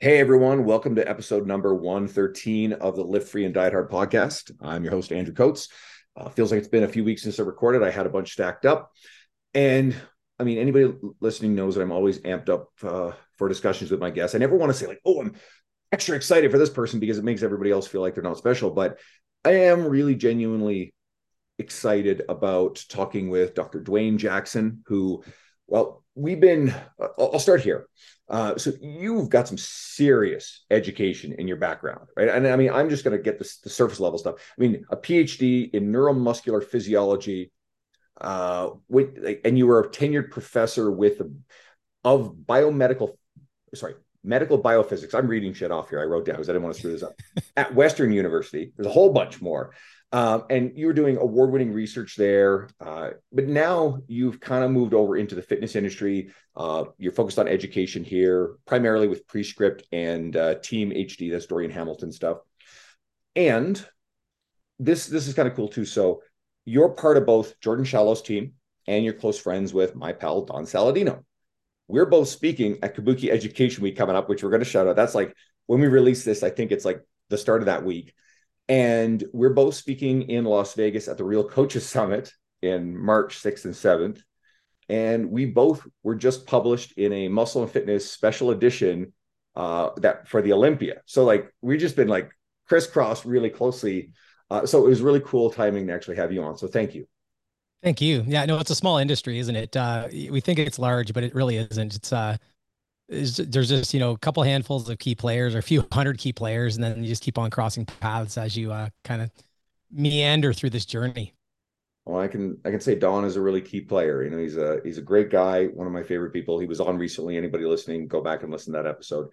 Hey everyone, welcome to episode number 113 of the Live Free and Diet Hard podcast. I'm your host, Andrew Coates. Uh, feels like it's been a few weeks since I recorded. I had a bunch stacked up. And I mean, anybody listening knows that I'm always amped up uh, for discussions with my guests. I never want to say, like, oh, I'm extra excited for this person because it makes everybody else feel like they're not special. But I am really genuinely excited about talking with Dr. Dwayne Jackson, who, well, we've been, uh, I'll start here. Uh, so you've got some serious education in your background, right? And I mean, I'm just going to get this, the surface level stuff. I mean, a PhD in neuromuscular physiology, uh, with, and you were a tenured professor with of biomedical, sorry, medical biophysics. I'm reading shit off here. I wrote down because I didn't want to screw this up. At Western University, there's a whole bunch more. Um, and you were doing award winning research there. Uh, but now you've kind of moved over into the fitness industry. Uh, you're focused on education here, primarily with Prescript and uh, Team HD, that's Dorian Hamilton stuff. And this this is kind of cool too. So you're part of both Jordan Shallow's team and you're close friends with my pal Don Saladino. We're both speaking at Kabuki Education Week coming up, which we're going to shout out. That's like when we release this, I think it's like the start of that week. And we're both speaking in Las Vegas at the Real Coaches Summit in March 6th and 7th. And we both were just published in a muscle and fitness special edition uh, that for the Olympia. So like we've just been like crisscrossed really closely. Uh, so it was really cool timing to actually have you on. So thank you. Thank you. Yeah, no, it's a small industry, isn't it? Uh, we think it's large, but it really isn't. It's uh, is there's just you know a couple handfuls of key players or a few hundred key players and then you just keep on crossing paths as you uh, kind of meander through this journey. Well i can i can say don is a really key player. You know he's a he's a great guy one of my favorite people. He was on recently. Anybody listening go back and listen to that episode.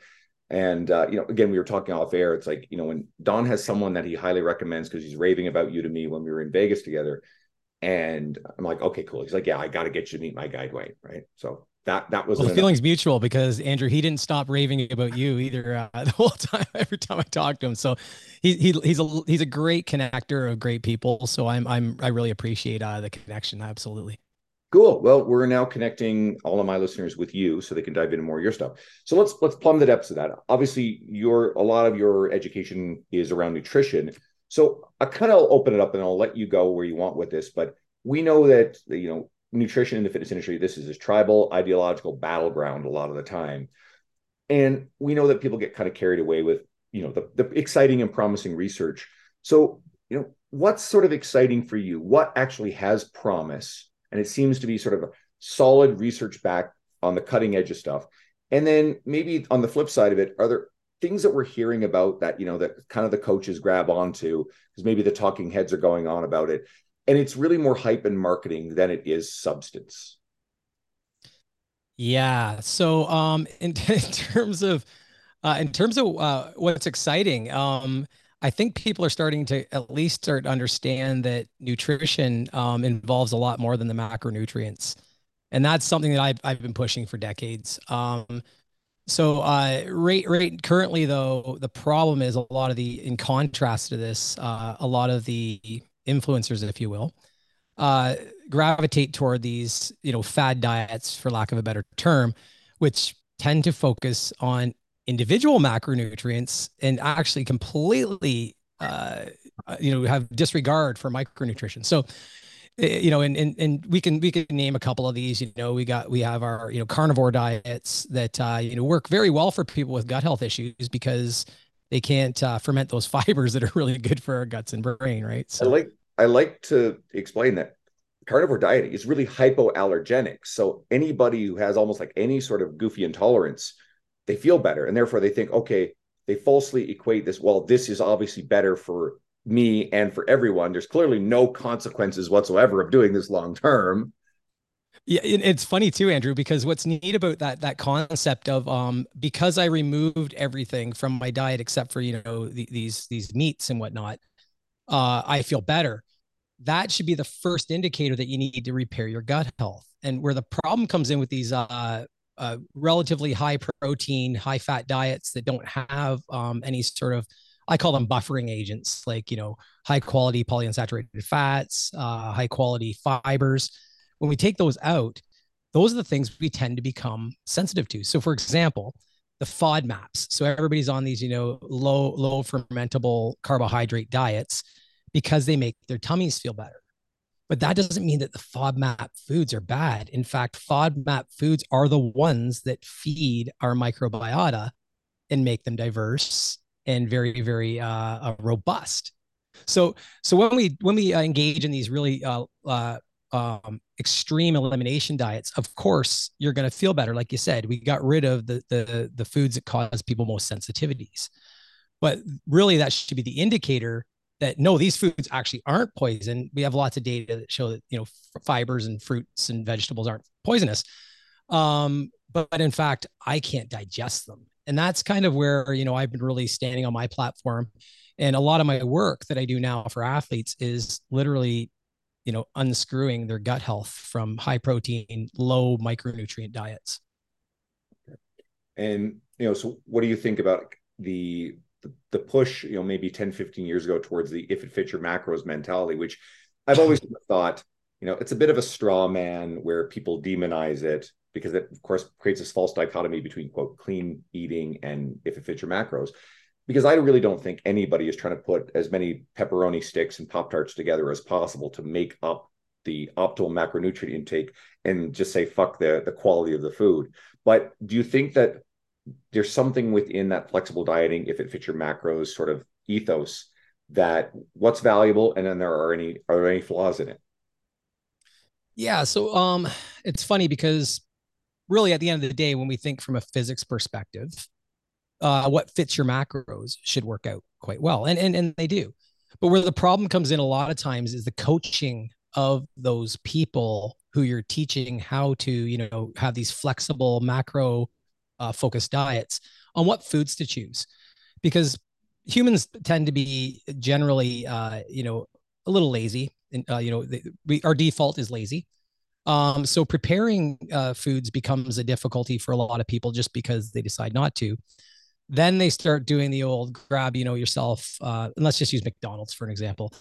And uh, you know again we were talking off air. It's like you know when don has someone that he highly recommends because he's raving about you to me when we were in vegas together and i'm like okay cool. He's like yeah i got to get you to meet my guy dwayne right? So that that was well, the feelings mutual because Andrew he didn't stop raving about you either uh, the whole time every time I talked to him. So he, he he's a he's a great connector of great people. So I'm I'm I really appreciate uh, the connection. Absolutely. Cool. Well, we're now connecting all of my listeners with you so they can dive into more of your stuff. So let's let's plumb the depths of that. Obviously, your a lot of your education is around nutrition. So I kind of open it up and I'll let you go where you want with this, but we know that you know nutrition in the fitness industry, this is a tribal ideological battleground a lot of the time. And we know that people get kind of carried away with, you know, the, the exciting and promising research. So, you know, what's sort of exciting for you? What actually has promise? And it seems to be sort of a solid research back on the cutting edge of stuff. And then maybe on the flip side of it, are there things that we're hearing about that, you know, that kind of the coaches grab onto because maybe the talking heads are going on about it and it's really more hype and marketing than it is substance yeah so um in, in terms of uh in terms of uh what's exciting um I think people are starting to at least start to understand that nutrition um, involves a lot more than the macronutrients, and that's something that I've I've been pushing for decades. Um, so, uh, right, right. Currently, though, the problem is a lot of the, in contrast to this, uh, a lot of the influencers, if you will, uh, gravitate toward these, you know, fad diets, for lack of a better term, which tend to focus on individual macronutrients and actually completely, uh, you know, have disregard for micronutrition. So, eh, you know, and, and and we can we can name a couple of these. You know, we got we have our you know carnivore diets that uh, you know work very well for people with gut health issues because they can't uh, ferment those fibers that are really good for our guts and brain, right? So I like I like to explain that carnivore dieting is really hypoallergenic. So anybody who has almost like any sort of goofy intolerance, they feel better, and therefore they think, okay, they falsely equate this. Well, this is obviously better for me and for everyone. There's clearly no consequences whatsoever of doing this long term. Yeah, it's funny too, Andrew, because what's neat about that that concept of um because I removed everything from my diet except for you know the, these these meats and whatnot, uh, I feel better. That should be the first indicator that you need to repair your gut health. And where the problem comes in with these uh, uh, relatively high protein, high fat diets that don't have um, any sort of I call them buffering agents, like you know, high quality polyunsaturated fats, uh, high quality fibers when we take those out, those are the things we tend to become sensitive to. So, for example, the FODMAPs. So everybody's on these, you know, low low fermentable carbohydrate diets because they make their tummies feel better. But that doesn't mean that the FODMAP foods are bad. In fact, FODMAP foods are the ones that feed our microbiota and make them diverse and very, very uh, uh robust. So, so when we when we uh, engage in these really uh, uh, um, extreme elimination diets, of course, you're going to feel better. Like you said, we got rid of the, the, the foods that cause people most sensitivities. But really, that should be the indicator that no, these foods actually aren't poison. We have lots of data that show that you know fibers and fruits and vegetables aren't poisonous. Um, but, but in fact, I can't digest them, and that's kind of where you know I've been really standing on my platform. And a lot of my work that I do now for athletes is literally you know unscrewing their gut health from high protein low micronutrient diets. And you know so what do you think about the the push you know maybe 10 15 years ago towards the if it fits your macros mentality which i've always thought you know it's a bit of a straw man where people demonize it because it of course creates this false dichotomy between quote clean eating and if it fits your macros because I really don't think anybody is trying to put as many pepperoni sticks and Pop Tarts together as possible to make up the optimal macronutrient intake and just say fuck the the quality of the food. But do you think that there's something within that flexible dieting, if it fits your macros sort of ethos, that what's valuable and then there are any are there any flaws in it? Yeah, so um it's funny because really at the end of the day when we think from a physics perspective uh, what fits your macros should work out quite well, and and and they do. But where the problem comes in a lot of times is the coaching of those people who you're teaching how to, you know, have these flexible macro uh, focused diets on what foods to choose, because humans tend to be generally, uh, you know, a little lazy, and uh, you know, we our default is lazy. Um, so preparing uh, foods becomes a difficulty for a lot of people just because they decide not to. Then they start doing the old grab, you know, yourself. Uh, and let's just use McDonald's for an example.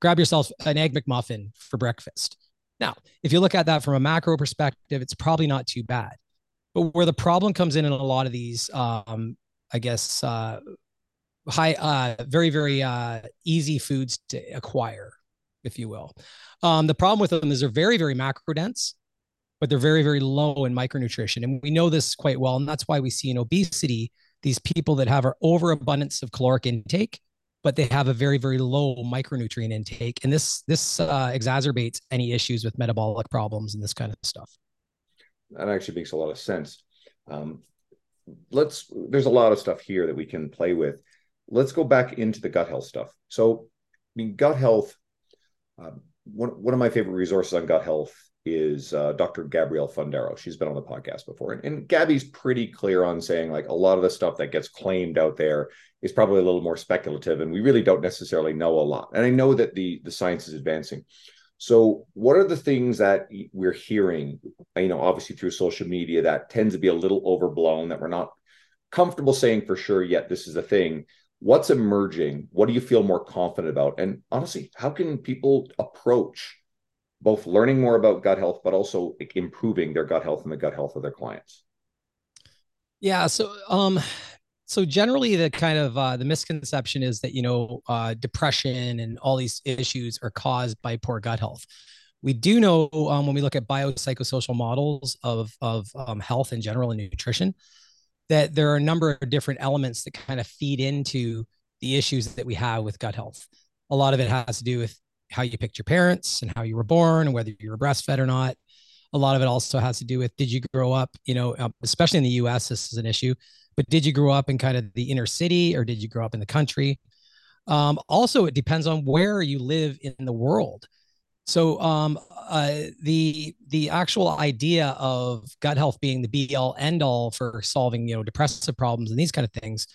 Grab yourself an egg McMuffin for breakfast. Now, if you look at that from a macro perspective, it's probably not too bad. But where the problem comes in in a lot of these, um, I guess, uh, high, uh, very, very uh, easy foods to acquire, if you will. Um, the problem with them is they're very, very macro dense, but they're very, very low in micronutrition. And we know this quite well. And that's why we see in obesity these people that have an overabundance of caloric intake but they have a very very low micronutrient intake. And this this uh, exacerbates any issues with metabolic problems and this kind of stuff. That actually makes a lot of sense. Um, let's there's a lot of stuff here that we can play with. Let's go back into the gut health stuff. So i mean gut health um, one, one of my favorite resources on gut health is uh, Dr. Gabrielle Fundaro. She's been on the podcast before. And, and Gabby's pretty clear on saying like a lot of the stuff that gets claimed out there is probably a little more speculative and we really don't necessarily know a lot. And I know that the the science is advancing. So what are the things that we're hearing, you know, obviously through social media that tends to be a little overblown that we're not comfortable saying for sure yet this is a thing what's emerging what do you feel more confident about and honestly how can people approach both learning more about gut health, but also improving their gut health and the gut health of their clients? Yeah. So, um, so generally the kind of uh, the misconception is that you know uh, depression and all these issues are caused by poor gut health. We do know um, when we look at biopsychosocial models of of um, health in general and nutrition that there are a number of different elements that kind of feed into the issues that we have with gut health. A lot of it has to do with how you picked your parents and how you were born and whether you were breastfed or not. A lot of it also has to do with did you grow up, you know, um, especially in the US, this is an issue, but did you grow up in kind of the inner city or did you grow up in the country? Um, also, it depends on where you live in the world. So um, uh, the the actual idea of gut health being the be all end all for solving you know depressive problems and these kind of things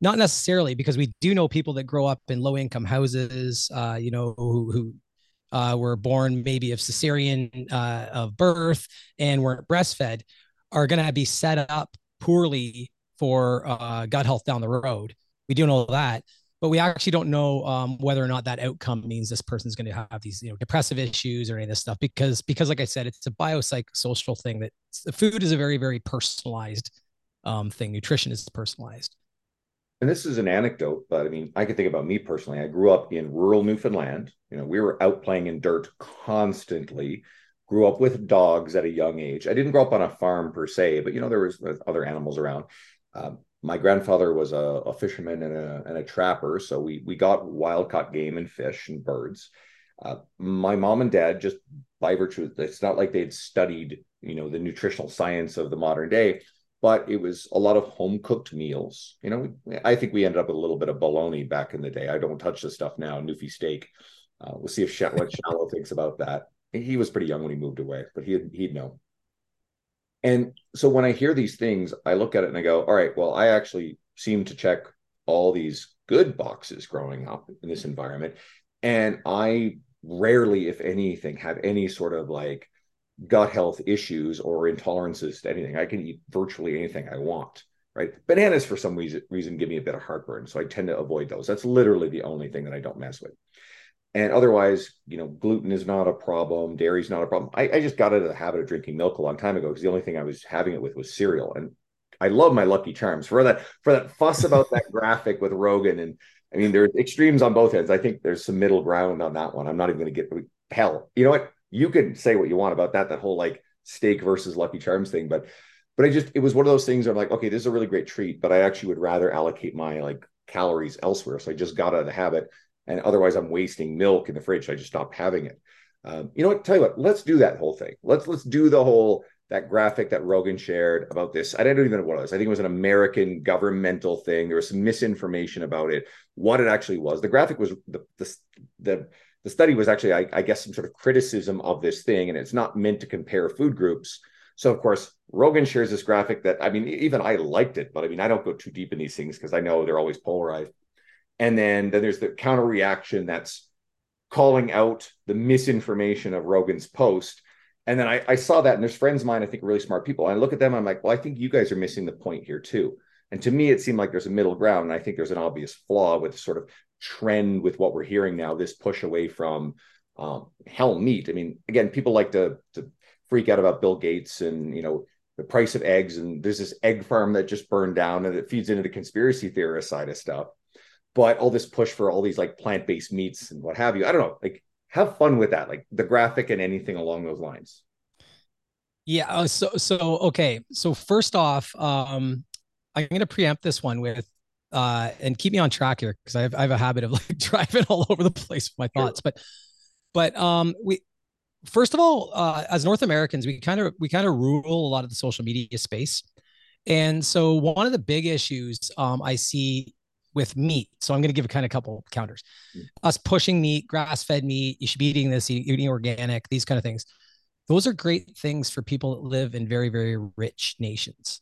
not necessarily because we do know people that grow up in low income houses, uh, you know, who, who uh, were born maybe of cesarean uh, of birth and weren't breastfed are going to be set up poorly for uh, gut health down the road. We do know that, but we actually don't know um, whether or not that outcome means this person's going to have these, you know, depressive issues or any of this stuff because, because like I said, it's a biopsychosocial thing that food is a very, very personalized um, thing. Nutrition is personalized. And this is an anecdote, but I mean, I can think about me personally. I grew up in rural Newfoundland. You know, we were out playing in dirt constantly. Grew up with dogs at a young age. I didn't grow up on a farm per se, but you know, there was other animals around. Um, my grandfather was a, a fisherman and a, and a, trapper, so we we got wild caught game and fish and birds. Uh, my mom and dad just by virtue, it's not like they'd studied, you know, the nutritional science of the modern day but it was a lot of home cooked meals. You know, I think we ended up with a little bit of bologna back in the day. I don't touch the stuff now, Newfie steak. Uh, we'll see if Sh- what Shallow thinks about that. He was pretty young when he moved away, but he'd he'd know. And so when I hear these things, I look at it and I go, all right, well, I actually seem to check all these good boxes growing up in this environment. And I rarely, if anything, have any sort of like gut health issues or intolerances to anything. I can eat virtually anything I want. Right. Bananas, for some reason, reason give me a bit of heartburn. So I tend to avoid those. That's literally the only thing that I don't mess with. And otherwise, you know, gluten is not a problem. Dairy is not a problem. I, I just got into the habit of drinking milk a long time ago because the only thing I was having it with was cereal. And I love my Lucky Charms for that for that fuss about that graphic with Rogan. And I mean, there's extremes on both ends. I think there's some middle ground on that one. I'm not even going to get hell. You know what? You can say what you want about that, that whole like steak versus Lucky Charms thing, but but I just it was one of those things where I'm like, okay, this is a really great treat, but I actually would rather allocate my like calories elsewhere. So I just got out of the habit, and otherwise I'm wasting milk in the fridge. So I just stopped having it. Um, you know what? Tell you what, let's do that whole thing. Let's let's do the whole that graphic that Rogan shared about this. I don't even know what it was. I think it was an American governmental thing. There was some misinformation about it. What it actually was. The graphic was the the, the the study was actually, I, I, guess, some sort of criticism of this thing, and it's not meant to compare food groups. So, of course, Rogan shares this graphic that I mean, even I liked it, but I mean, I don't go too deep in these things because I know they're always polarized. And then, then there's the counter reaction that's calling out the misinformation of Rogan's post. And then I, I saw that, and there's friends of mine, I think, really smart people. And I look at them, I'm like, well, I think you guys are missing the point here too. And to me, it seemed like there's a middle ground. And I think there's an obvious flaw with sort of trend with what we're hearing now, this push away from um, hell meat. I mean, again, people like to, to freak out about Bill Gates and, you know, the price of eggs. And there's this egg farm that just burned down and it feeds into the conspiracy theorist side of stuff. But all this push for all these like plant based meats and what have you, I don't know, like have fun with that, like the graphic and anything along those lines. Yeah. Uh, so, so, okay. So first off, um, I'm going to preempt this one with uh, and keep me on track here because I have, I have a habit of like driving all over the place with my thoughts. Sure. But but um, we first of all, uh, as North Americans, we kind of we kind of rule a lot of the social media space, and so one of the big issues um, I see with meat. So I'm going to give a kind of couple counters. Mm. Us pushing meat, grass fed meat, you should be eating this, eating organic, these kind of things. Those are great things for people that live in very, very rich nations.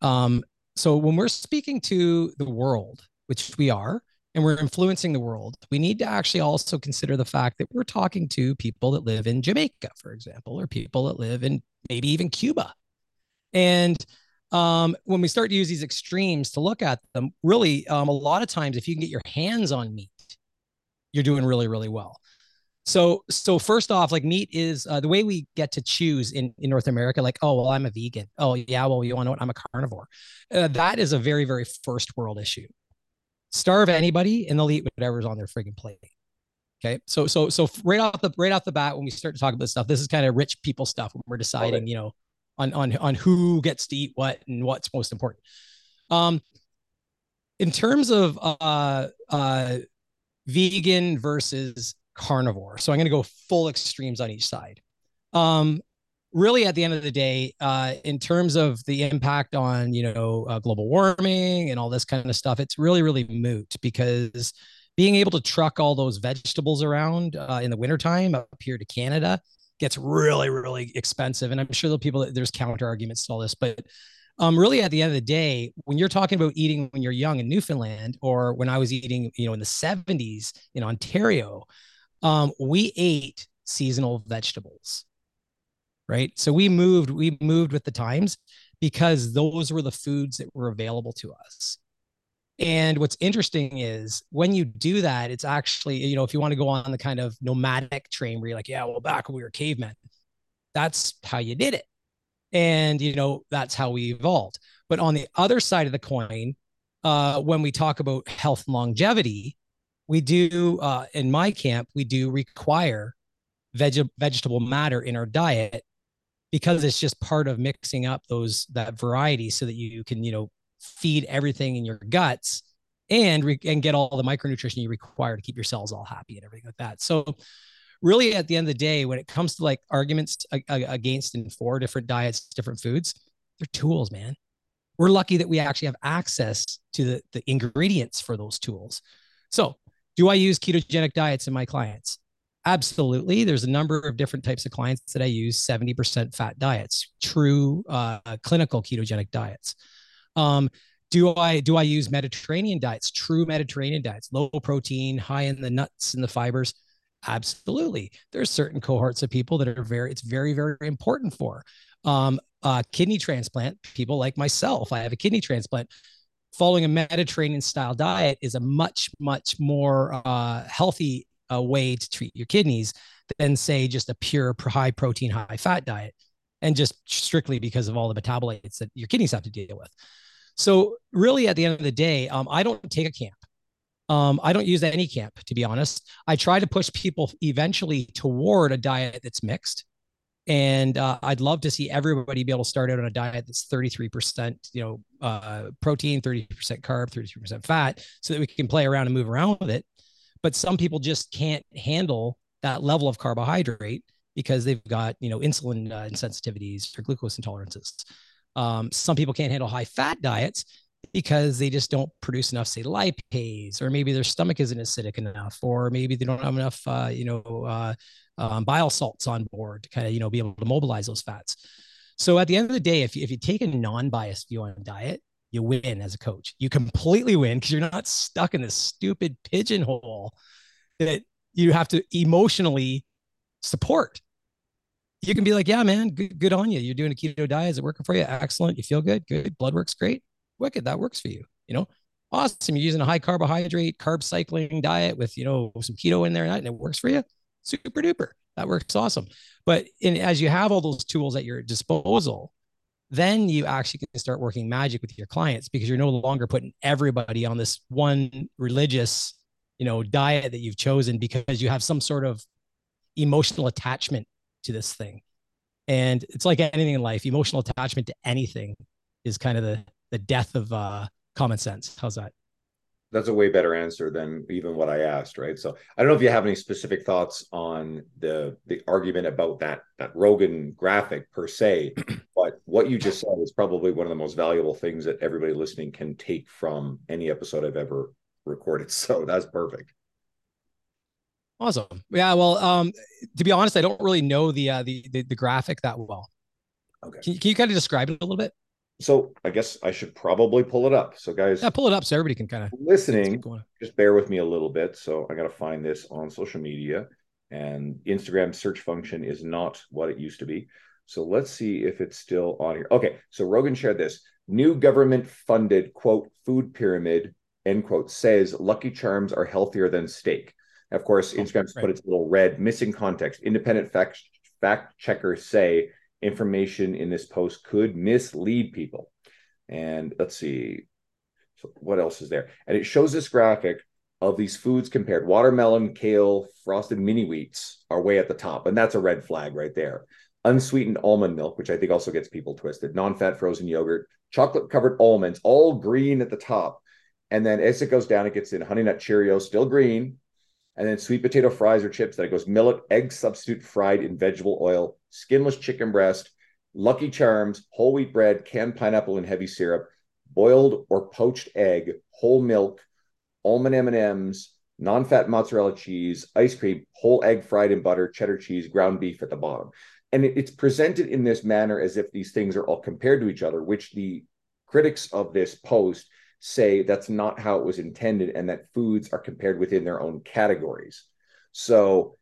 Um, so when we're speaking to the world, which we are, and we're influencing the world, we need to actually also consider the fact that we're talking to people that live in Jamaica, for example, or people that live in maybe even Cuba. And um, when we start to use these extremes to look at them, really, um, a lot of times, if you can get your hands on meat, you're doing really, really well. So, so first off, like meat is uh, the way we get to choose in, in North America. Like, oh, well, I'm a vegan. Oh, yeah, well, you want to know what? I'm a carnivore. Uh, that is a very, very first world issue. Starve anybody, and they'll eat whatever's on their frigging plate. Okay, so so so right off the right off the bat, when we start to talk about this stuff, this is kind of rich people stuff when we're deciding, you know, on on on who gets to eat what and what's most important. Um, in terms of uh uh vegan versus carnivore. So I'm going to go full extremes on each side. Um, really, at the end of the day, uh, in terms of the impact on you know uh, global warming and all this kind of stuff, it's really really moot because being able to truck all those vegetables around uh, in the wintertime up here to Canada gets really really expensive. And I'm sure the people there's counter arguments to all this, but um, really at the end of the day, when you're talking about eating when you're young in Newfoundland, or when I was eating, you know, in the 70s in Ontario, um, we ate seasonal vegetables, right? So we moved, we moved with the times because those were the foods that were available to us. And what's interesting is when you do that, it's actually, you know, if you want to go on the kind of nomadic train where you're like, yeah, well, back when we were cavemen, that's how you did it. And, you know, that's how we evolved. But on the other side of the coin, uh, when we talk about health and longevity, we do uh, in my camp we do require veg- vegetable matter in our diet because it's just part of mixing up those that variety so that you can you know feed everything in your guts and re- and get all the micronutrition you require to keep your cells all happy and everything like that. So really at the end of the day when it comes to like arguments against and for different diets different foods they're tools man. We're lucky that we actually have access to the, the ingredients for those tools. So do i use ketogenic diets in my clients absolutely there's a number of different types of clients that i use 70% fat diets true uh, clinical ketogenic diets um, do I do I use Mediterranean diets, true Mediterranean diets, low protein, high in the nuts and the fibers? Absolutely. There's certain cohorts of people that are very, it's very, very important for. Um, uh, kidney transplant, people like myself, I have a kidney transplant. Following a Mediterranean style diet is a much, much more uh, healthy uh, way to treat your kidneys than, say, just a pure high protein, high fat diet. And just strictly because of all the metabolites that your kidneys have to deal with. So, really, at the end of the day, um, I don't take a camp. Um, I don't use any camp, to be honest. I try to push people eventually toward a diet that's mixed. And uh, I'd love to see everybody be able to start out on a diet that's 33%, you know, uh, protein, 30% carb, 33% fat, so that we can play around and move around with it. But some people just can't handle that level of carbohydrate because they've got, you know, insulin uh, insensitivities or glucose intolerances. Um, some people can't handle high fat diets because they just don't produce enough, say, lipase, or maybe their stomach isn't acidic enough, or maybe they don't have enough, uh, you know, uh, um, bile salts on board to kind of, you know, be able to mobilize those fats. So at the end of the day, if you, if you take a non-biased view on diet, you win as a coach. You completely win because you're not stuck in this stupid pigeonhole that you have to emotionally support. You can be like, yeah, man, good, good on you. You're doing a keto diet. Is it working for you? Excellent. You feel good. Good. Blood works great wicked. That works for you. You know, awesome. You're using a high carbohydrate, carb cycling diet with, you know, some keto in there and it works for you. Super duper. That works awesome. But in, as you have all those tools at your disposal, then you actually can start working magic with your clients because you're no longer putting everybody on this one religious, you know, diet that you've chosen because you have some sort of emotional attachment to this thing. And it's like anything in life, emotional attachment to anything is kind of the the death of uh, common sense. How's that? That's a way better answer than even what I asked, right? So I don't know if you have any specific thoughts on the the argument about that that Rogan graphic per se, but what you just said is probably one of the most valuable things that everybody listening can take from any episode I've ever recorded. So that's perfect. Awesome. Yeah. Well, um, to be honest, I don't really know the uh, the, the, the graphic that well. Okay. Can, can you kind of describe it a little bit? So I guess I should probably pull it up. So guys, yeah, pull it up so everybody can kind of listening. Just bear with me a little bit. So I got to find this on social media, and Instagram search function is not what it used to be. So let's see if it's still on here. Okay, so Rogan shared this new government funded quote food pyramid end quote says Lucky Charms are healthier than steak. Of course, oh, Instagram's right. put its little red missing context. Independent fact fact checkers say information in this post could mislead people. And let's see, so what else is there? And it shows this graphic of these foods compared. Watermelon, kale, frosted mini wheats are way at the top, and that's a red flag right there. Unsweetened almond milk, which I think also gets people twisted, non fat frozen yogurt, chocolate covered almonds, all green at the top. And then as it goes down, it gets in honey nut Cheerios, still green, and then sweet potato fries or chips. Then it goes millet, egg substitute fried in vegetable oil, skinless chicken breast, Lucky Charms, whole wheat bread, canned pineapple and heavy syrup, boiled or poached egg, whole milk, almond M&Ms, non-fat mozzarella cheese, ice cream, whole egg fried in butter, cheddar cheese, ground beef at the bottom. And it's presented in this manner as if these things are all compared to each other, which the critics of this post say that's not how it was intended and that foods are compared within their own categories. So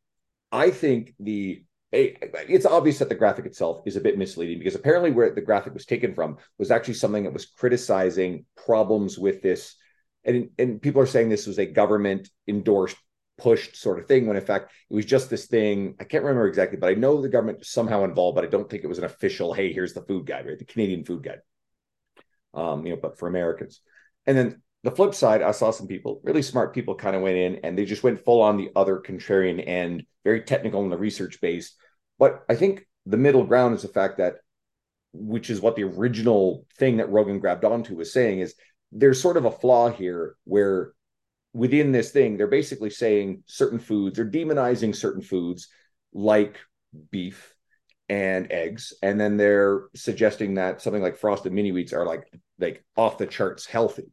I think the it's obvious that the graphic itself is a bit misleading because apparently where the graphic was taken from was actually something that was criticizing problems with this and and people are saying this was a government endorsed pushed sort of thing when in fact it was just this thing i can't remember exactly but i know the government was somehow involved but i don't think it was an official hey here's the food guide right the canadian food guide um, you know, but for Americans. And then the flip side, I saw some people, really smart people, kind of went in and they just went full on the other contrarian end, very technical and the research base. But I think the middle ground is the fact that, which is what the original thing that Rogan grabbed onto was saying, is there's sort of a flaw here where within this thing, they're basically saying certain foods, they're demonizing certain foods like beef and eggs, and then they're suggesting that something like frosted mini wheats are like like off the charts healthy.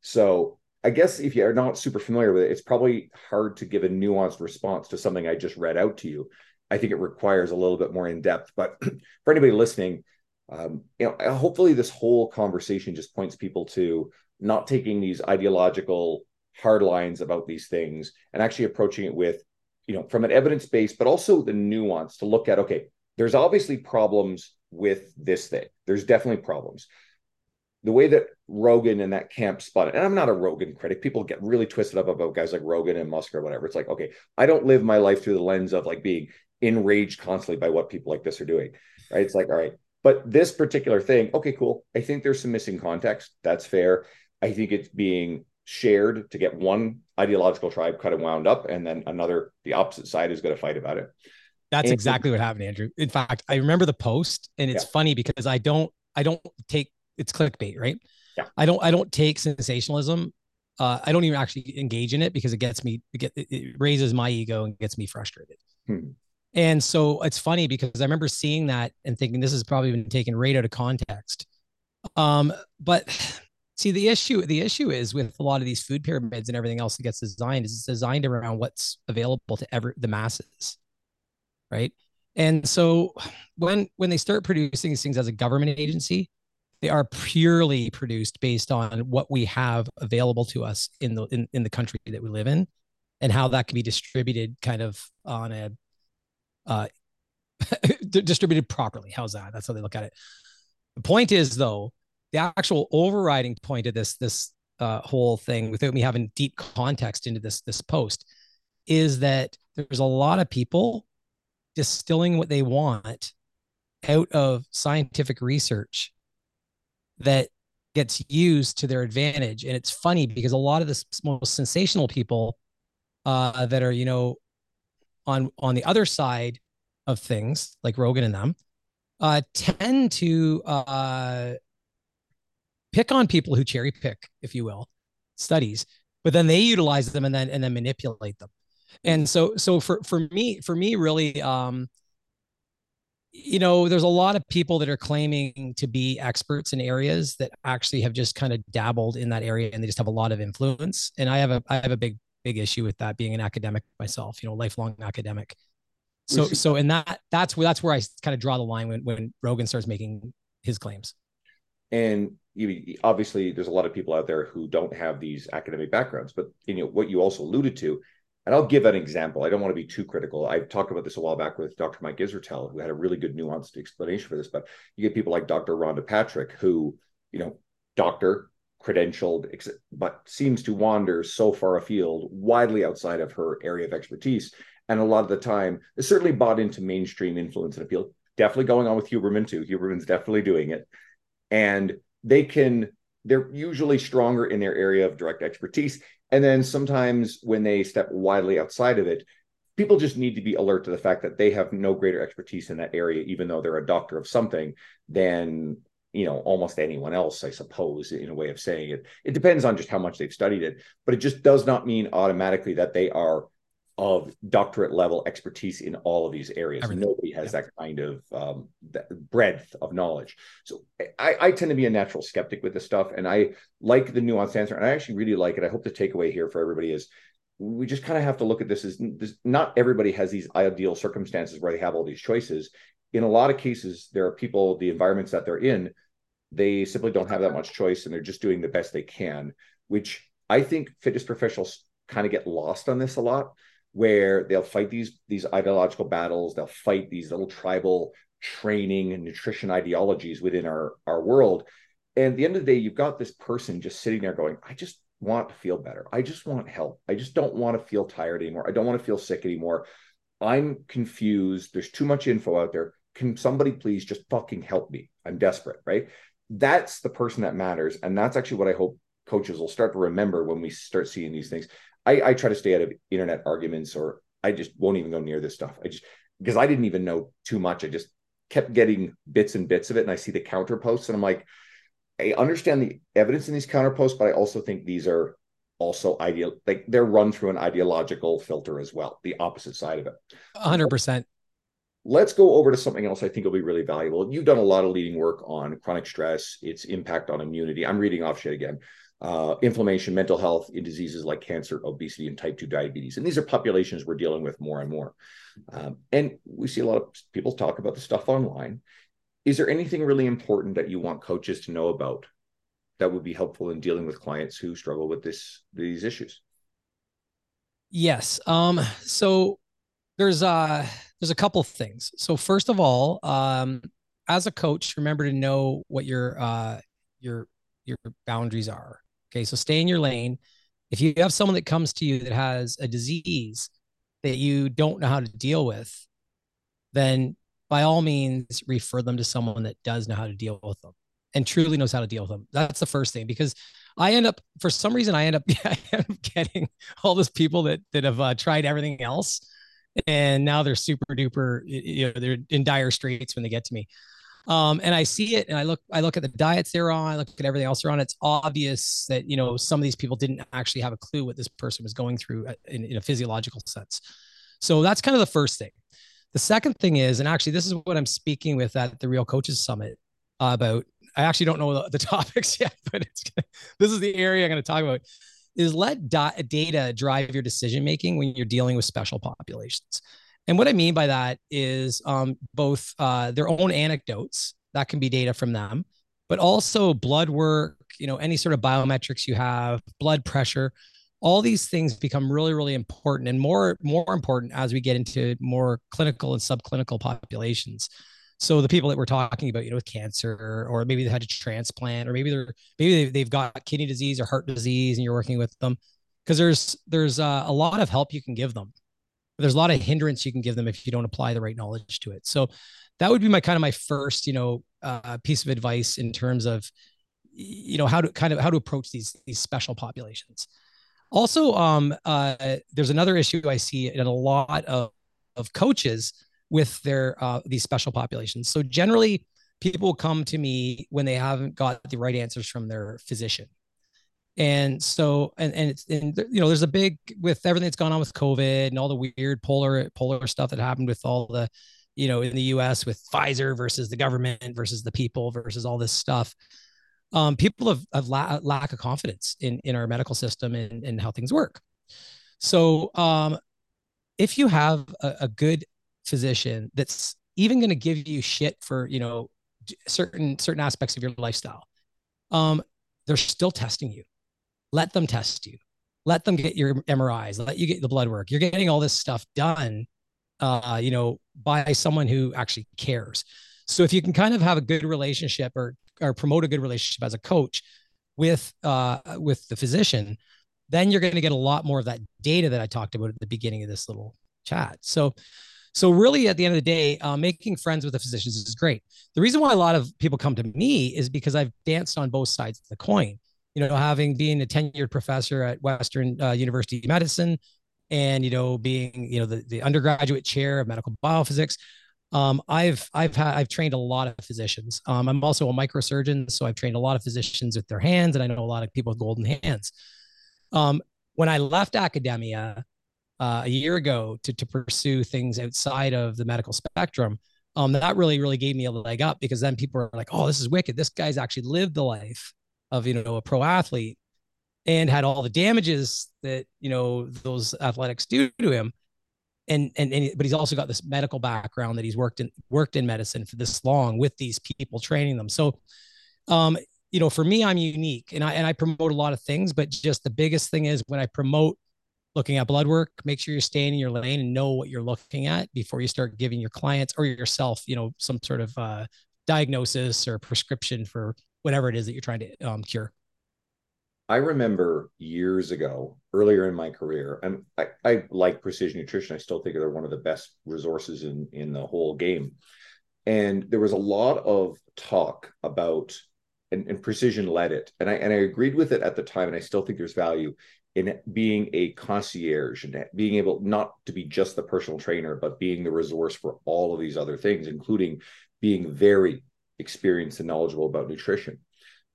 So I guess if you're not super familiar with it, it's probably hard to give a nuanced response to something I just read out to you. I think it requires a little bit more in depth. But for anybody listening, um, you know, hopefully this whole conversation just points people to not taking these ideological hard lines about these things and actually approaching it with, you know, from an evidence base, but also the nuance to look at, okay, there's obviously problems with this thing. There's definitely problems. The way that Rogan and that camp spun it, and I'm not a Rogan critic. People get really twisted up about guys like Rogan and Musk or whatever. It's like, okay, I don't live my life through the lens of like being enraged constantly by what people like this are doing. Right. It's like, all right. But this particular thing, okay, cool. I think there's some missing context. That's fair. I think it's being shared to get one ideological tribe kind of wound up, and then another, the opposite side is going to fight about it. That's and exactly what happened, Andrew. In fact, I remember the post, and it's yeah. funny because I don't, I don't take it's clickbait, right? Yeah. I don't, I don't take sensationalism. Uh, I don't even actually engage in it because it gets me, it, get, it raises my ego and gets me frustrated. Hmm. And so it's funny because I remember seeing that and thinking this has probably been taken right out of context. Um, but see the issue the issue is with a lot of these food pyramids and everything else that gets designed is it's designed around what's available to ever the masses right and so when when they start producing these things as a government agency they are purely produced based on what we have available to us in the in, in the country that we live in and how that can be distributed kind of on a uh, distributed properly. How's that? That's how they look at it. The point is though the actual overriding point of this this uh, whole thing, without me having deep context into this this post, is that there's a lot of people distilling what they want out of scientific research that gets used to their advantage. And it's funny because a lot of the most sensational people uh, that are, you know, on on the other side of things, like Rogan and them, uh, tend to uh, pick on people who cherry pick, if you will, studies, but then they utilize them and then and then manipulate them. And so so for for me for me really um you know there's a lot of people that are claiming to be experts in areas that actually have just kind of dabbled in that area and they just have a lot of influence and i have a i have a big big issue with that being an academic myself you know lifelong academic. So so and that that's where that's where i kind of draw the line when when rogan starts making his claims. And you, obviously there's a lot of people out there who don't have these academic backgrounds but you know what you also alluded to and i'll give an example. I don't want to be too critical. I've talked about this a while back with dr mike israetel who had a really good nuanced explanation for this but you get people like dr rhonda patrick who you know doctor credentialed but seems to wander so far afield widely outside of her area of expertise and a lot of the time is certainly bought into mainstream influence and appeal. Definitely going on with huberman too. Huberman's definitely doing it. And they can they're usually stronger in their area of direct expertise and then sometimes when they step widely outside of it people just need to be alert to the fact that they have no greater expertise in that area even though they're a doctor of something than you know almost anyone else i suppose in a way of saying it. It depends on just how much they've studied it but it just does not mean automatically that they are of doctorate level expertise in all of these areas. Everything. Nobody has yeah. that kind of um, that breadth of knowledge. So I, I, tend to be a natural skeptic with this stuff, and I like the nuanced answer, and I actually really like it. I hope the takeaway here for everybody is we just kind of have to look at this as this, not everybody has these ideal circumstances where they have all these choices. In a lot of cases, there are people, the environments that they're in, they simply don't have that much choice, and they're just doing the best they can. Which I think fitness professionals kind of get lost on this a lot where they'll fight these these ideological battles they'll fight these little tribal training and nutrition ideologies within our our world. And at the end of the day you've got this person just sitting there going i just want to feel better. I just want help. I just don't want to feel tired anymore. I don't want to feel sick anymore. I'm confused. There's too much info out there. Can somebody please just fucking help me? I'm desperate right? That's the person that matters. And that's actually what I hope coaches will start to remember when we start seeing these things. I, I try to stay out of internet arguments or I just won't even go near this stuff. I just because I didn't even know too much. I just kept getting bits and bits of it. And I see the counter posts and I'm like, I understand the evidence in these counter posts, but I also think these are also ideal like they're run through an ideological filter as well the opposite side of it 100% let's go over to something else i think will be really valuable you've done a lot of leading work on chronic stress its impact on immunity i'm reading off shit again uh, inflammation mental health in diseases like cancer obesity and type 2 diabetes. And these are populations we're dealing with more and more. Um, and we see a lot of people talk about the stuff online. Is there anything really important that you want coaches to know about that would be helpful in dealing with clients who struggle with this these issues? Yes um so there's uh there's a couple things. So first of all um as a coach remember to know what your uh your your boundaries are okay so stay in your lane if you have someone that comes to you that has a disease that you don't know how to deal with then by all means refer them to someone that does know how to deal with them and truly knows how to deal with them. That's the first thing because I end up for some reason I end up, I end up getting all those people that that have uh, tried everything else and now they're super duper you know they're in dire straits when they get to me. Um, and I see it and I look I look at the diets they're on, I look at everything else they're on. It's obvious that you know some of these people didn't actually have a clue what this person was going through uh, in, in a physiological sense. So that's kind of the first thing. The second thing is, and actually this is what I'm speaking with at the Real Coaches Summit uh, about I actually don't know the, the topics yet, but this is the area I'm going to talk about. Is let data drive your decision making when you're dealing with special populations. And what I mean by that is um, both uh, their own anecdotes that can be data from them, but also blood work, you know, any sort of biometrics you have, blood pressure, all these things become really, really important and more, more important as we get into more clinical and subclinical populations. So the people that we're talking about, you know, with cancer, or maybe they had a transplant, or maybe they're maybe they've got kidney disease or heart disease, and you're working with them, because there's there's uh, a lot of help you can give them. There's a lot of hindrance you can give them if you don't apply the right knowledge to it. So that would be my kind of my first, you know, uh, piece of advice in terms of, you know, how to kind of how to approach these these special populations. Also, um, uh, there's another issue I see in a lot of of coaches with their uh, these special populations. So generally, people come to me when they haven't got the right answers from their physician. And so, and and it's and you know, there's a big with everything that's gone on with COVID and all the weird polar polar stuff that happened with all the, you know, in the U.S. with Pfizer versus the government versus the people versus all this stuff. Um, people have, have la- lack of confidence in in our medical system and, and how things work. So, um, if you have a, a good physician that's even going to give you shit for you know certain certain aspects of your lifestyle um they're still testing you let them test you. Let them get your mris let you get the blood work. You're getting all this stuff done uh you know by someone who actually cares. So if you can kind of have a good relationship or or promote a good relationship as a coach with uh with the physician then you're going to get a lot more of that data that i talked about at the beginning of this little chat. So so really, at the end of the day, uh, making friends with the physicians is great. The reason why a lot of people come to me is because I've danced on both sides of the coin. You know, having been a tenured professor at Western uh, University Medicine, and you know, being you know the, the undergraduate chair of medical biophysics, um, I've I've had I've trained a lot of physicians. Um, I'm also a microsurgeon, so I've trained a lot of physicians with their hands, and I know a lot of people with golden hands. Um, when I left academia, uh, a year ago to, to pursue things outside of the medical spectrum, um, that really, really gave me a leg up because then people are like, oh, this is wicked. This guy's actually lived the life of, you know, a pro athlete and had all the damages that, you know, those athletics do to him. And, and, and, but he's also got this medical background that he's worked in, worked in medicine for this long with these people training them. So, um, you know, for me, I'm unique and I, and I promote a lot of things, but just the biggest thing is when I promote looking at blood work make sure you're staying in your lane and know what you're looking at before you start giving your clients or yourself you know some sort of uh, diagnosis or prescription for whatever it is that you're trying to um, cure. I remember years ago earlier in my career and I, I like precision nutrition. I still think they're one of the best resources in in the whole game. And there was a lot of talk about and, and precision led it. And I and I agreed with it at the time, and I still think there's value in being a concierge and being able not to be just the personal trainer, but being the resource for all of these other things, including being very experienced and knowledgeable about nutrition.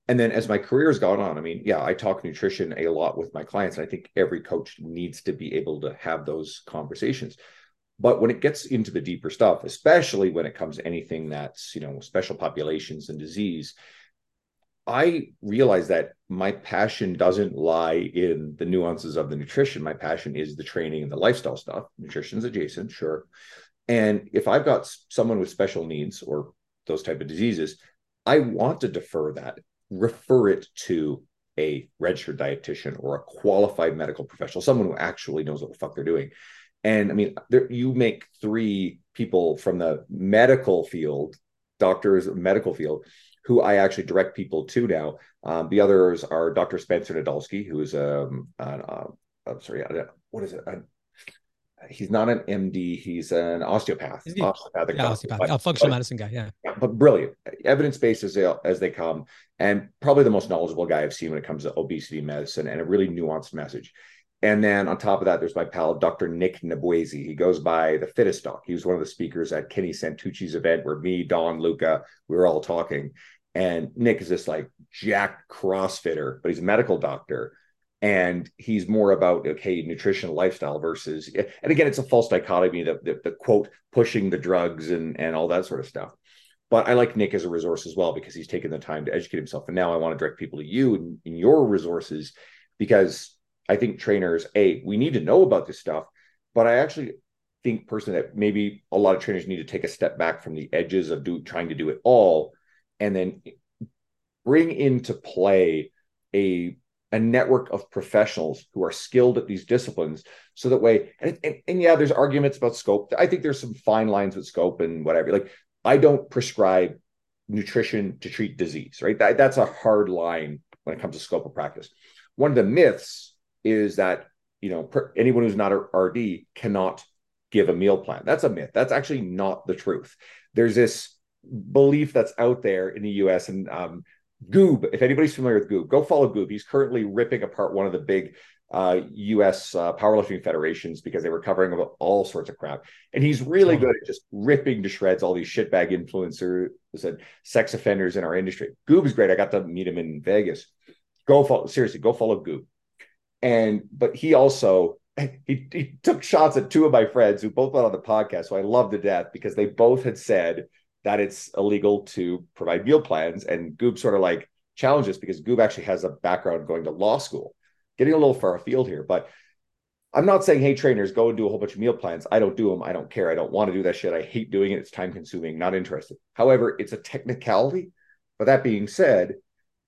And then as my career has gone on, I mean, yeah, I talk nutrition a lot with my clients. And I think every coach needs to be able to have those conversations. But when it gets into the deeper stuff, especially when it comes to anything that's, you know, special populations and disease, I realize that my passion doesn't lie in the nuances of the nutrition. My passion is the training and the lifestyle stuff. Nutrition's adjacent, sure. And if I've got someone with special needs or those type of diseases, I want to defer that, refer it to a registered dietitian or a qualified medical professional, someone who actually knows what the fuck they're doing. And I mean, there, you make three people from the medical field, doctors, medical field, who I actually direct people to now. Um, the others are Dr. Spencer Nadolsky, who is um, an, uh, I'm sorry, what is it? He's not an MD. He's an osteopath. He, osteopathic yeah, osteopath, but, functional but, medicine guy. Yeah. But brilliant, evidence based as they, as they come, and probably the most knowledgeable guy I've seen when it comes to obesity medicine, and a really nuanced message. And then on top of that, there's my pal, Dr. Nick Nabwezi. He goes by the fittest doc. He was one of the speakers at Kenny Santucci's event where me, Don, Luca, we were all talking. And Nick is this like jacked CrossFitter, but he's a medical doctor and he's more about okay nutrition lifestyle versus and again it's a false dichotomy the, the, the quote pushing the drugs and and all that sort of stuff. But i like nick as a resource as well because he's taken the time to educate himself. And now i want to direct people to you and, and your resources because i think trainers a we need to know about this stuff but i actually think personally that maybe a lot of trainers need to take a step back from the edges of do trying to do it all and then bring into play a a network of professionals who are skilled at these disciplines so that way and, and, and, yeah there's arguments about scope. I think there's some fine lines with scope and whatever. Like i don't prescribe nutrition to treat disease right? That, that's a hard line when it comes to scope of practice. One of the myths is that you know per, anyone who's not a rd cannot give a meal plan. That's a myth. That's actually not the truth. There's this belief that's out there in the us and um, Goob, if anybody's familiar with Goob, go follow Goob. He's currently ripping apart one of the big uh, U.S. Uh, powerlifting federations because they were covering all sorts of crap, and he's really good at just ripping to shreds all these shitbag influencers and sex offenders in our industry. Goob is great. I got to meet him in Vegas. Go follow seriously. Go follow Goob. And but he also he he took shots at two of my friends who both went on the podcast, so I love to death because they both had said that it's illegal to provide meal plans. And Goob sort of like challenges because Goob actually has a background going to law school. Getting a little far afield here, but I'm not saying, hey, trainers, go and do a whole bunch of meal plans. I don't do them. I don't care. I don't want to do that shit. I hate doing it. It's time consuming, not interested. However, it's a technicality. But that being said,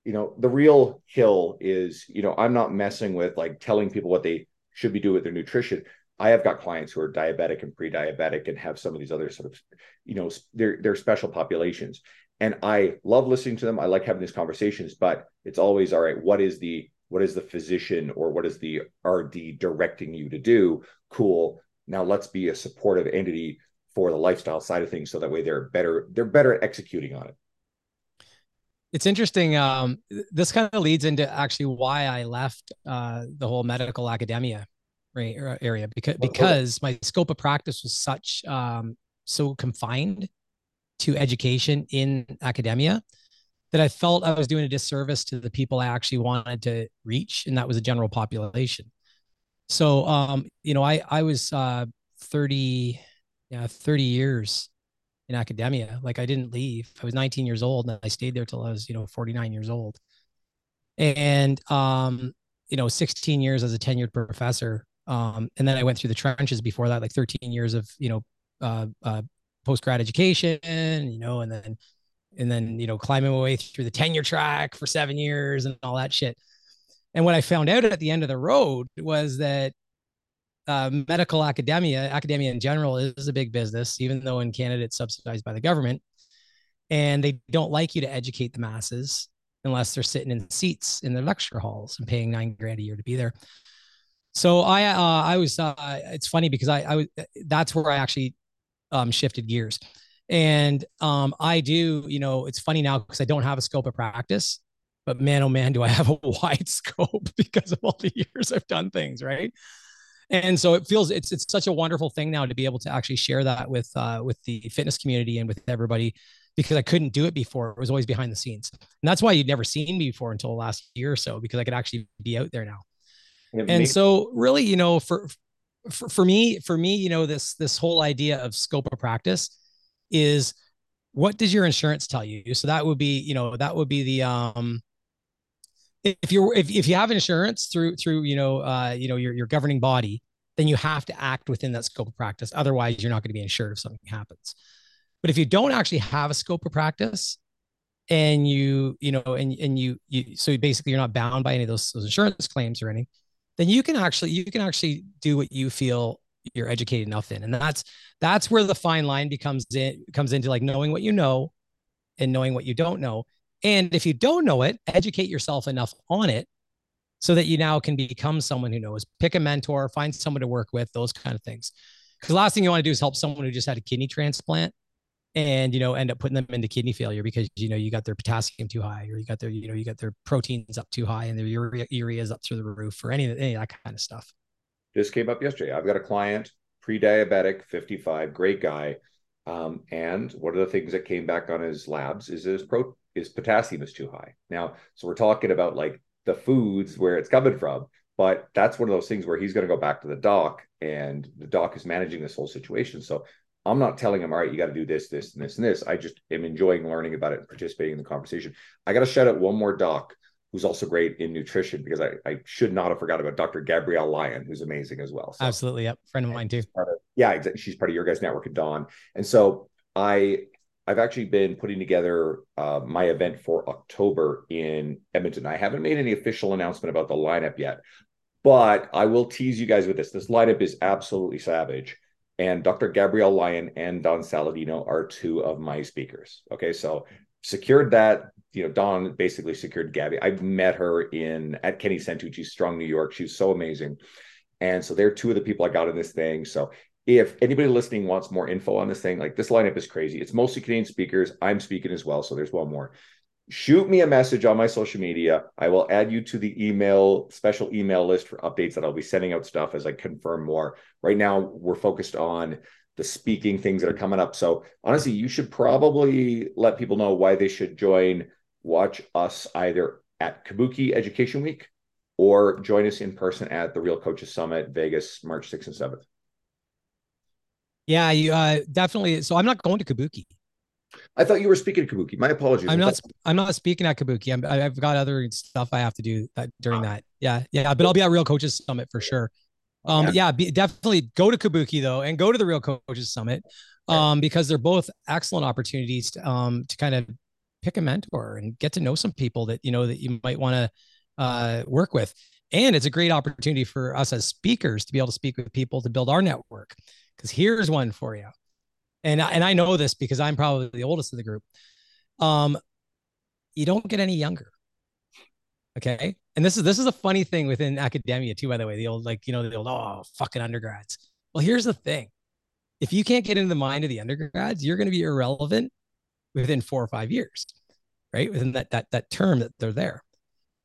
you know, the real hill is, you know, I'm not messing with like telling people what they should be doing with their nutrition. I have got clients who are diabetic and pre-diabetic and have some of these other sort of, you know, they're they're special populations. And I love listening to them. I like having these conversations, but it's always all right. What is the what is the physician or what is the RD directing you to do? Cool. Now let's be a supportive entity for the lifestyle side of things, so that way they're better they're better at executing on it. It's interesting. Um, this kind of leads into actually why I left uh, the whole medical academia area because because my scope of practice was such um, so confined to education in academia that I felt I was doing a disservice to the people I actually wanted to reach, and that was the general population. So, um, you know, I I was uh, thirty, yeah, thirty years in academia. Like I didn't leave. I was 19 years old, and I stayed there till I was, you know, 49 years old. And um, you know, 16 years as a tenured professor um, and then I went through the trenches before that, like 13 years of, you know, uh, uh, post grad education, you know, and then, and then, you know, climbing my way through the tenure track for seven years and all that shit. And what I found out at the end of the road was that uh, medical academia, academia in general, is a big business, even though in Canada it's subsidized by the government. And they don't like you to educate the masses unless they're sitting in seats in the lecture halls and paying nine grand a year to be there. So I uh, I was uh, it's funny because I I was that's where I actually um, shifted gears, and um, I do you know it's funny now because I don't have a scope of practice, but man, oh man, do I have a wide scope because of all the years I've done things, right? And so it feels it's it's such a wonderful thing now to be able to actually share that with uh, with the fitness community and with everybody because I couldn't do it before. It was always behind the scenes, and that's why you'd never seen me before until the last year or so because I could actually be out there now. And so, really, you know, for, for for me, for me, you know, this this whole idea of scope of practice is what does your insurance tell you? So that would be, you know, that would be the um if you're if, if you have insurance through through you know uh you know your your governing body then you have to act within that scope of practice otherwise you're not going to be insured if something happens but if you don't actually have a scope of practice and you you know and and you you so basically you're not bound by any of those, those insurance claims or anything then you can actually you can actually do what you feel you're educated enough in and that's that's where the fine line becomes in comes into like knowing what you know and knowing what you don't know and if you don't know it, educate yourself enough on it so that you now can become someone who knows. Pick a mentor, find someone to work with, those kind of things. Because the last thing you want to do is help someone who just had a kidney transplant and you know end up putting them into kidney failure because you know you got their potassium too high or you got their you know you got their proteins up too high and their urea, urea is up through the roof or any, any of that kind of stuff. This came up yesterday. I've got a client, pre-diabetic, 55, great guy. Um, and one of the things that came back on his labs is his pro his potassium is too high. Now, so we're talking about like the foods where it's coming from, but that's one of those things where he's going to go back to the doc and the doc is managing this whole situation. So I'm not telling them, all right, you got to do this, this, and this, and this. I just am enjoying learning about it and participating in the conversation. I got to shout out one more doc who's also great in nutrition because I, I should not have forgot about Dr. Gabrielle Lyon, who's amazing as well. So, Absolutely. Yep. Friend of mine too. Of, yeah, exactly. She's part of your guys' network at Dawn. And so I I've actually been putting together uh, my event for October in Edmonton. I haven't made any official announcement about the lineup yet, but I will tease you guys with this. This lineup is absolutely savage. And Dr. Gabrielle Lyon and Don Saladino are two of my speakers. Okay, so secured that. You know, Don basically secured Gabby. I've met her in at Kenny Santucci's Strong New York. She's so amazing. And so they're two of the people I got in this thing. So if anybody listening wants more info on this thing, like this lineup is crazy. It's mostly Canadian speakers. I'm speaking as well. So there's one more. Shoot me a message on my social media. I will add you to the email, special email list for updates that I'll be sending out stuff as I confirm more. Right now, we're focused on the speaking things that are coming up. So honestly, you should probably let people know why they should join, watch us either at Kabuki Education Week or join us in person at the Real Coaches Summit, Vegas, March 6th and 7th. Yeah, you uh, definitely. So I'm not going to Kabuki. I thought you were speaking to Kabuki. My apologies. I'm not. I'm not speaking at Kabuki. I'm, I've got other stuff I have to do that during that. Yeah, yeah. But I'll be at Real Coaches Summit for sure. Um, yeah, yeah be, definitely go to Kabuki though, and go to the Real Coaches Summit, um, because they're both excellent opportunities to um to kind of pick a mentor and get to know some people that you know that you might want to uh work with, and it's a great opportunity for us as speakers to be able to speak with people to build our network. Because here's one for you. And, and I know this because I'm probably the oldest of the group. Um, you don't get any younger. Okay. And this is this is a funny thing within academia too, by the way. The old like, you know, the old oh fucking undergrads. Well, here's the thing. If you can't get into the mind of the undergrads, you're going to be irrelevant within four or five years, right? Within that that that term that they're there.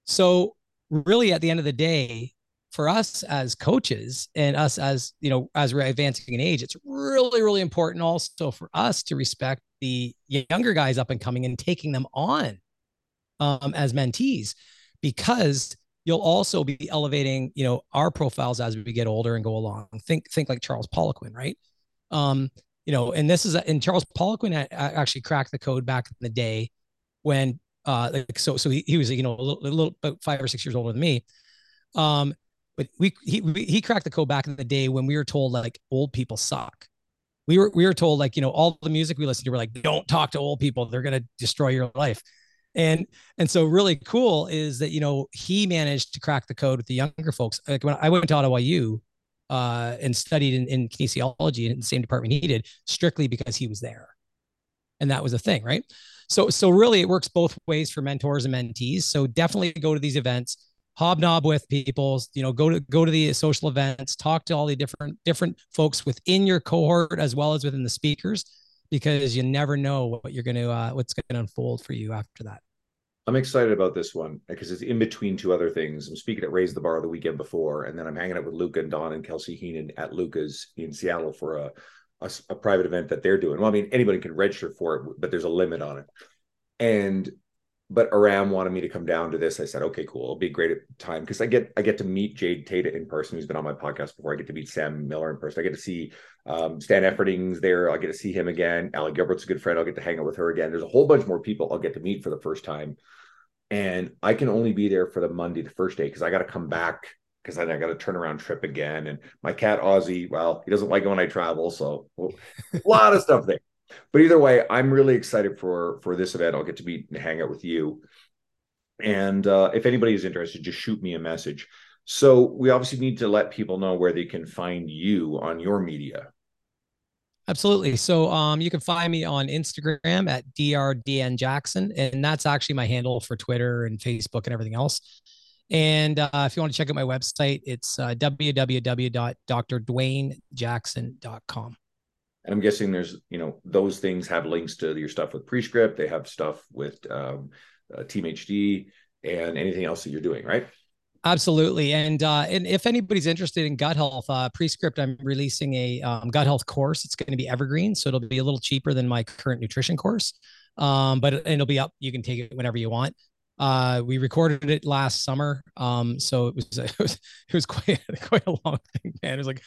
So really at the end of the day, for us as coaches and us as you know as we're advancing in age it's really really important also for us to respect the younger guys up and coming and taking them on um, as mentees because you'll also be elevating you know our profiles as we get older and go along. Think think like charles poliquin right? Um you know and this is and charles poliquin actually cracked the code back in the day when uh like so so he, he was you know a little, a little about five or six years older than me. Um but we he he cracked the code back in the day when we were told like old people suck. We were we were told like you know all the music we listened to were like don't talk to old people they're gonna destroy your life, and and so really cool is that you know he managed to crack the code with the younger folks. Like when I went to Ottawa U, uh, and studied in, in kinesiology in the same department he did strictly because he was there, and that was a thing, right? So so really it works both ways for mentors and mentees. So definitely go to these events hobnob with people you know go to go to the social events talk to all the different different folks within your cohort as well as within the speakers because you never know what you're going to uh, what's going to unfold for you after that I'm excited about this one because it's in between two other things. I'm speaking at Raise the Bar the weekend before, and then I'm hanging out with Luca and Don and Kelsey Heenan at Luca's in Seattle for a, a, a private event that they're doing. Well, I mean, anybody can register for it, but there's a limit on it. And but Aram wanted me to come down to this. I said, okay, cool. It'll be a great time because I get I get to meet Jade Teta in person, who's been on my podcast before. I get to meet Sam Miller in person. I get to see um, Stan Efferding's there. I'll get to see him again. Allie Gilbert's a good friend. I'll get to hang out with her again. There's a whole bunch more people I'll get to meet for the first time. And I can only be there for the Monday, the first day, because I got to come back because then I got to turn around trip again. And my cat Ozzy, well, he doesn't like it when I travel, so well, a lot of stuff there. But either way, I'm really excited for for this event. I'll get to meet and hang out with you. And uh, if anybody is interested, just shoot me a message. So we obviously need to let people know where they can find you on your media. Absolutely. So um, you can find me on Instagram at drdn jackson, and that's actually my handle for Twitter and Facebook and everything else. And uh, if you want to check out my website, it's uh, www.drdwaynejackson.com. And I'm guessing there's, you know, those things have links to your stuff with Prescript. They have stuff with um, uh, Team HD and anything else that you're doing, right? Absolutely, and uh, and if anybody's interested in gut health, uh, Prescript, I'm releasing a um, gut health course. It's going to be evergreen, so it'll be a little cheaper than my current nutrition course, um, but it'll be up. You can take it whenever you want. Uh, we recorded it last summer, um, so it was, it was it was quite quite a long thing, man. It was like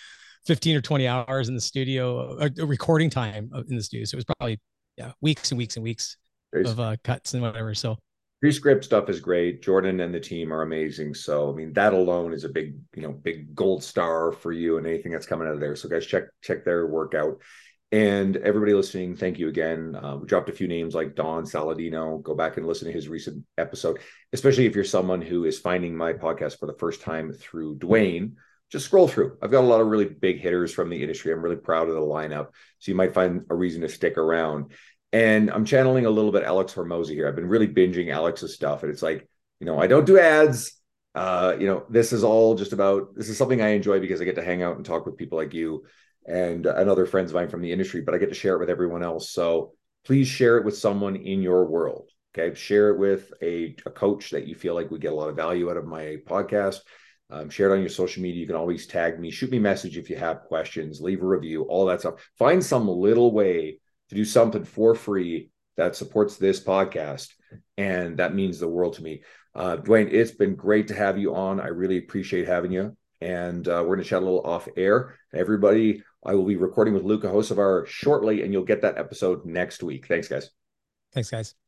15 or 20 hours in the studio, uh, recording time in the studio. So it was probably yeah weeks and weeks and weeks of uh, cuts and whatever. So pre-script stuff is great. Jordan and the team are amazing. So I mean, that alone is a big, you know, big gold star for you and anything that's coming out of there. So guys, check check their workout. And everybody listening, thank you again. Uh, we dropped a few names like Don Saladino. Go back and listen to his recent episode, especially if you're someone who is finding my podcast for the first time through Dwayne. Just scroll through. I've got a lot of really big hitters from the industry. I'm really proud of the lineup. So you might find a reason to stick around. And I'm channeling a little bit Alex Hormozi here. I've been really binging Alex's stuff. And it's like, you know, I don't do ads. Uh, you know, this is all just about this is something I enjoy because I get to hang out and talk with people like you and, and other friends of mine from the industry, but I get to share it with everyone else. So please share it with someone in your world. Okay. Share it with a, a coach that you feel like would get a lot of value out of my podcast. Um, share it on your social media. You can always tag me, shoot me a message if you have questions, leave a review, all that stuff. Find some little way to do something for free that supports this podcast. And that means the world to me. Uh, Dwayne, it's been great to have you on. I really appreciate having you. And uh, we're going to chat a little off air. Everybody, I will be recording with Luca Hocevar shortly, and you'll get that episode next week. Thanks, guys. Thanks, guys.